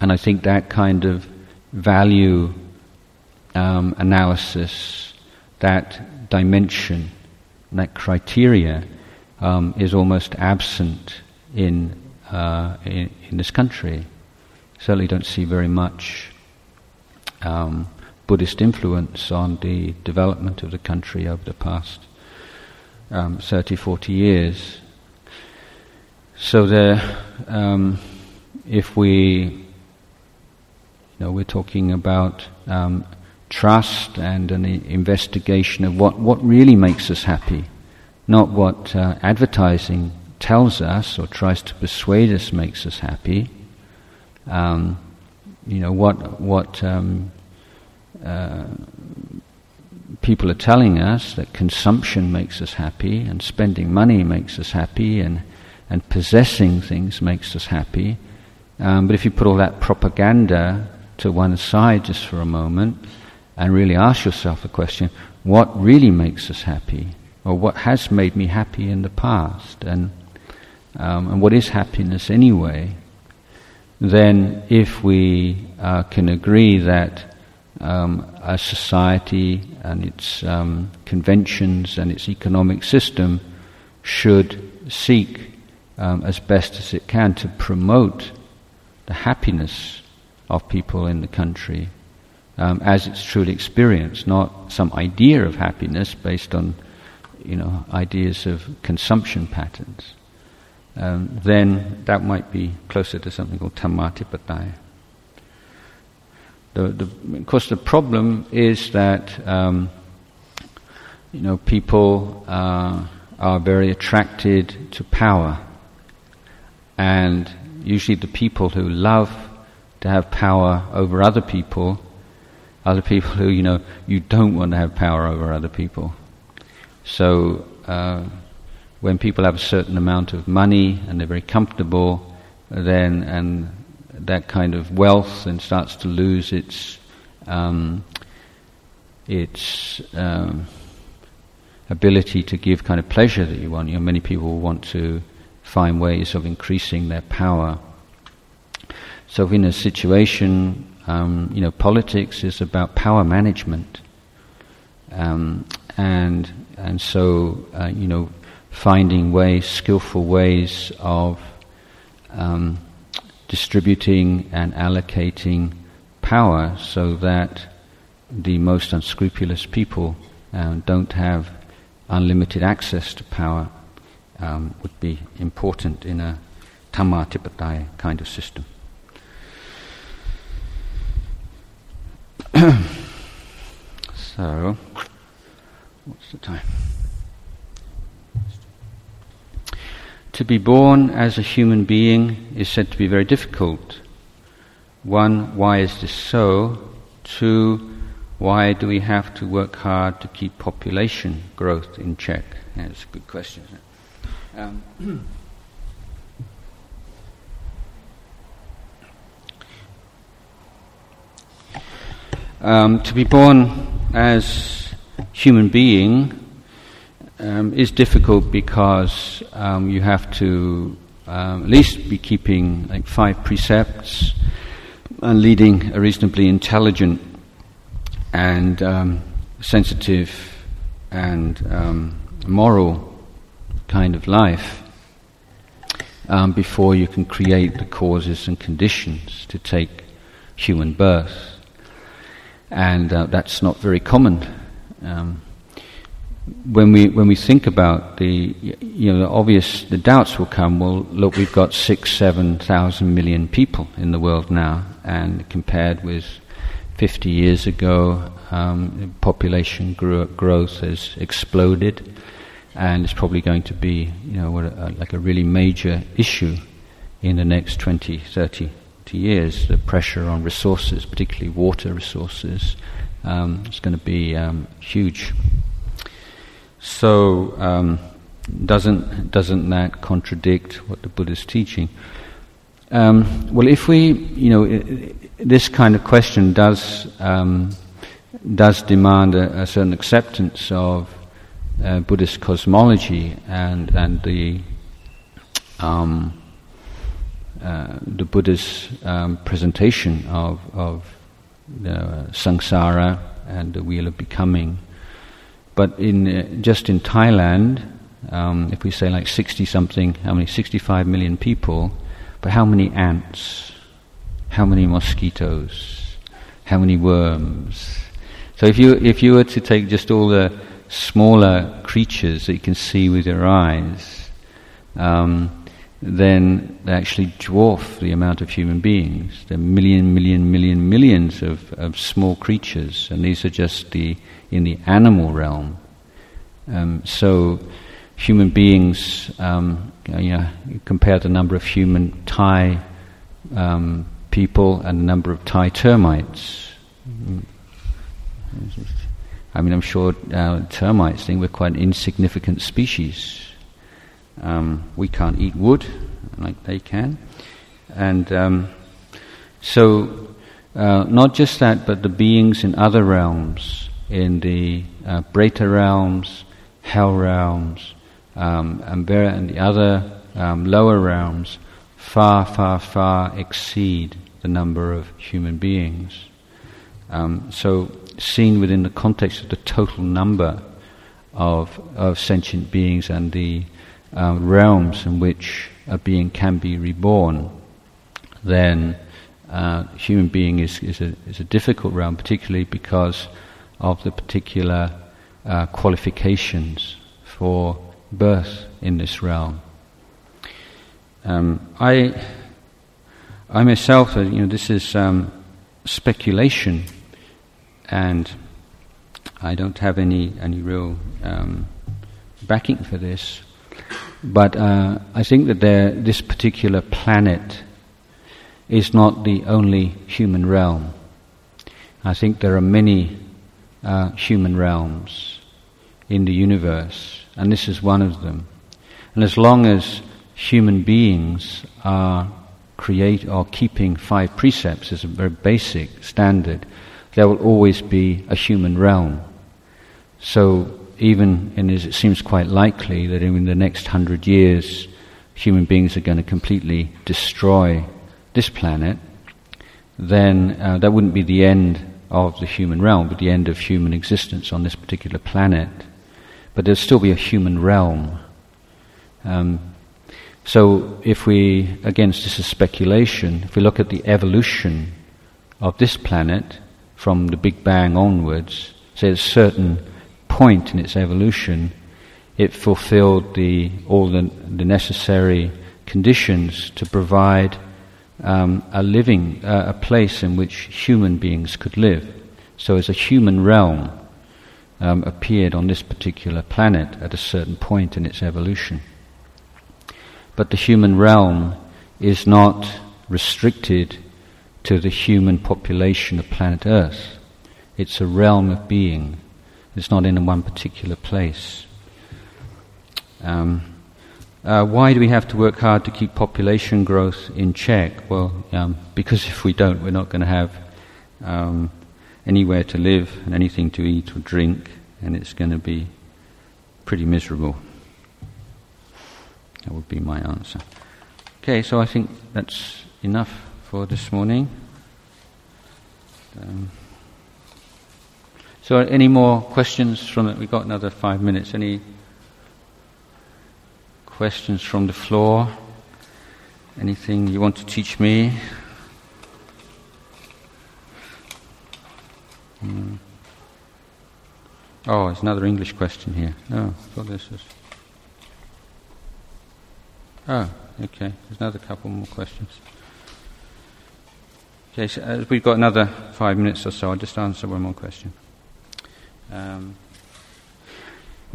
and I think that kind of value um, analysis, that dimension, that criteria, um, is almost absent in, uh, in, in this country. Certainly, don't see very much um, Buddhist influence on the development of the country over the past um, 30, 40 years. So there, um, if we, you know, we're talking about um, trust and an investigation of what, what really makes us happy, not what uh, advertising tells us or tries to persuade us makes us happy. Um, you know what what um, uh, people are telling us that consumption makes us happy and spending money makes us happy and, and possessing things makes us happy. Um, but if you put all that propaganda to one side just for a moment and really ask yourself the question, what really makes us happy? Or what has made me happy in the past? And, um, and what is happiness anyway? Then if we uh, can agree that um, a society and its um, conventions and its economic system should seek um, as best as it can to promote the happiness of people in the country um, as it's truly experienced, not some idea of happiness based on you know ideas of consumption patterns. Um, then that might be closer to something called Dhammatipatthaya. The, the, of course, the problem is that um, you know people uh, are very attracted to power, and usually the people who love to have power over other people are the people who you know you don't want to have power over other people. So uh, when people have a certain amount of money and they're very comfortable, then and that kind of wealth and starts to lose its um, its um, ability to give kind of pleasure that you want. You know, many people want to find ways of increasing their power. So, in a situation, um, you know, politics is about power management, um, and and so uh, you know, finding ways, skillful ways of um, distributing and allocating power so that the most unscrupulous people um, don't have unlimited access to power um, would be important in a Dhammatipatthaya kind of system. so, what's the time? To be born as a human being is said to be very difficult. One, why is this so? Two, why do we have to work hard to keep population growth in check? That's a good question. Um, um, to be born as human being um, is difficult because um, you have to um, at least be keeping like five precepts and leading a reasonably intelligent and um, sensitive and moral kind of life um, before you can create the causes and conditions to take human birth. and uh, that's not very common. Um, when we when we think about the you know the obvious the doubts will come. Well, look, we've got six seven thousand million people in the world now, and compared with fifty years ago, um, population grew, growth has exploded, and it's probably going to be you know uh, like a really major issue in the next 20, 30, 30 years. The pressure on resources, particularly water resources, um, is going to be um, huge. So, um, doesn't doesn't that contradict what the Buddha is teaching? Um, well, if we, you know, this kind of question does um, does demand a, a, certain acceptance of uh, Buddhist cosmology and and the um, uh, the Buddha's um, presentation of of the samsara and the wheel of becoming but in uh, just in Thailand, um, if we say like 60 something, how many? 65 million people, but how many ants? How many mosquitoes? How many worms? So if you if you were to take just all the smaller creatures that you can see with your eyes, um, then they actually dwarf the amount of human beings. There are million, million, million, millions of, of small creatures, and these are just the in the animal realm. Um, so, human beings, um, you know, compare the number of human Thai um, people and the number of Thai termites. I mean, I'm sure uh, termites think we're quite an insignificant species. Um, we can't eat wood like they can. And um, so, uh, not just that, but the beings in other realms in the uh, Preta realms, hell realms, um, and, and the other um, lower realms far, far, far exceed the number of human beings. Um, so, seen within the context of the total number of, of sentient beings and the uh, realms in which a being can be reborn, then uh, human being is, is, a, is a difficult realm, particularly because of the particular uh, qualifications for birth in this realm. Um, I, I myself, uh, you know, this is um, speculation, and I don't have any any real um, backing for this. But uh, I think that there, this particular planet is not the only human realm. I think there are many uh, human realms in the universe, and this is one of them. And as long as human beings are create or keeping five precepts as a very basic standard, there will always be a human realm. So even and it seems quite likely that in the next hundred years, human beings are going to completely destroy this planet, then uh, that wouldn't be the end of the human realm, but the end of human existence on this particular planet. But there'll still be a human realm. Um, so, if we, again, this is speculation, if we look at the evolution of this planet from the Big Bang onwards, say at a certain point in its evolution, it fulfilled the, all the, the necessary conditions to provide um, a living, uh, a place in which human beings could live. So, as a human realm um, appeared on this particular planet at a certain point in its evolution. But the human realm is not restricted to the human population of planet Earth. It's a realm of being. It's not in one particular place. Um, uh, why do we have to work hard to keep population growth in check? Well, um, because if we don't, we're not going to have um, anywhere to live and anything to eat or drink, and it's going to be pretty miserable. That would be my answer. Okay, so I think that's enough for this morning. Um, so, any more questions from it? We've got another five minutes. Any questions from the floor? Anything you want to teach me? Mm. Oh, there's another English question here. Oh, I thought this was. Oh, okay. There's another couple more questions. Okay, so uh, we've got another five minutes or so. I'll just answer one more question. Um,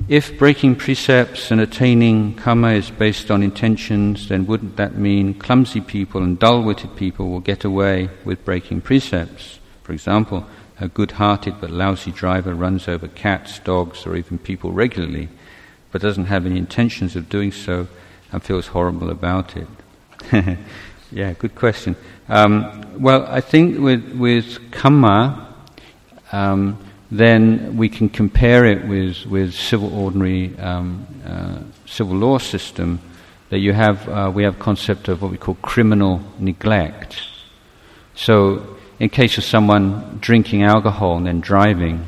if breaking precepts and attaining karma is based on intentions, then wouldn't that mean clumsy people and dull witted people will get away with breaking precepts? For example, a good hearted but lousy driver runs over cats, dogs, or even people regularly, but doesn't have any intentions of doing so and feels horrible about it. yeah, good question. Um, well, I think with, with karma, um, then we can compare it with, with civil ordinary um, uh, civil law system that you have uh, we have concept of what we call criminal neglect so in case of someone drinking alcohol and then driving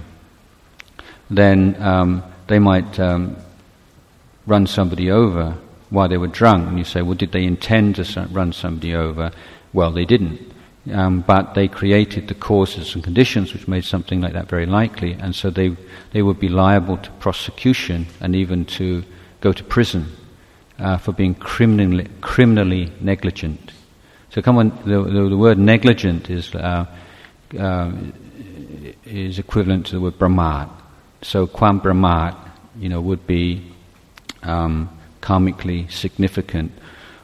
then um, they might um, run somebody over while they were drunk and you say well did they intend to run somebody over well they didn't um, but they created the causes and conditions which made something like that very likely, and so they, they would be liable to prosecution and even to go to prison uh, for being criminally, criminally negligent. So, come on, the, the, the word negligent is, uh, uh, is equivalent to the word brahmat. So, kwam brahmat, you know, would be um, karmically significant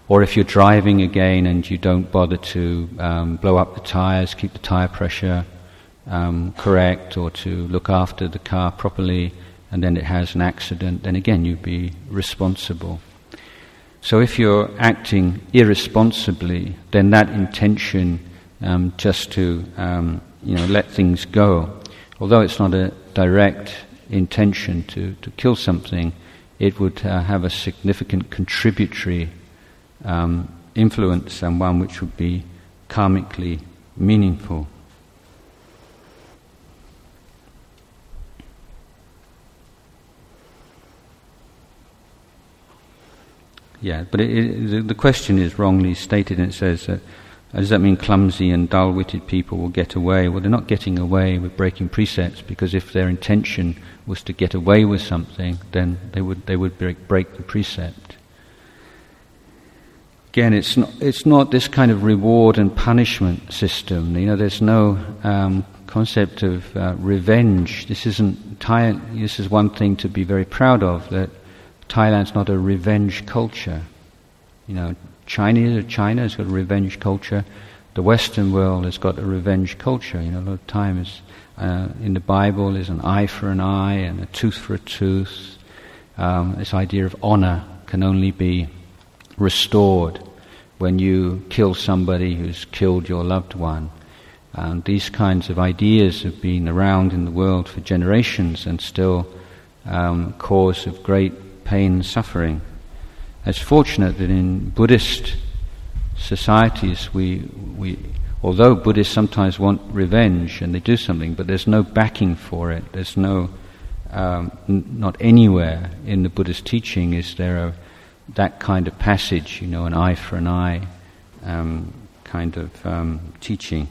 or if you're driving again and you don't bother to um, blow up the tires, keep the tire pressure um, correct, or to look after the car properly, and then it has an accident, then again you'd be responsible. So if you're acting irresponsibly, then that intention um, just to um, you know let things go, although it's not a direct intention to, to kill something, it would uh, have a significant contributory um, influence and one which would be karmically meaningful. Yeah, but it, it, the question is wrongly stated, and it says that uh, does that mean clumsy and dull witted people will get away? Well, they're not getting away with breaking precepts because if their intention was to get away with something, then they would, they would break, break the precept. Again, it's not, it's not this kind of reward and punishment system. You know, there's no um, concept of uh, revenge. This isn't Thai, This is one thing to be very proud of that Thailand's not a revenge culture. You know, China, China has got a revenge culture. The Western world has got a revenge culture. You know, a lot of times uh, in the Bible there's an eye for an eye and a tooth for a tooth. Um, this idea of honor can only be restored when you kill somebody who's killed your loved one. And these kinds of ideas have been around in the world for generations and still um, cause of great pain and suffering. It's fortunate that in Buddhist societies, we, we, although Buddhists sometimes want revenge and they do something, but there's no backing for it. There's no, um, n- not anywhere in the Buddhist teaching is there a that kind of passage, you know, an eye for an eye um, kind of um, teaching.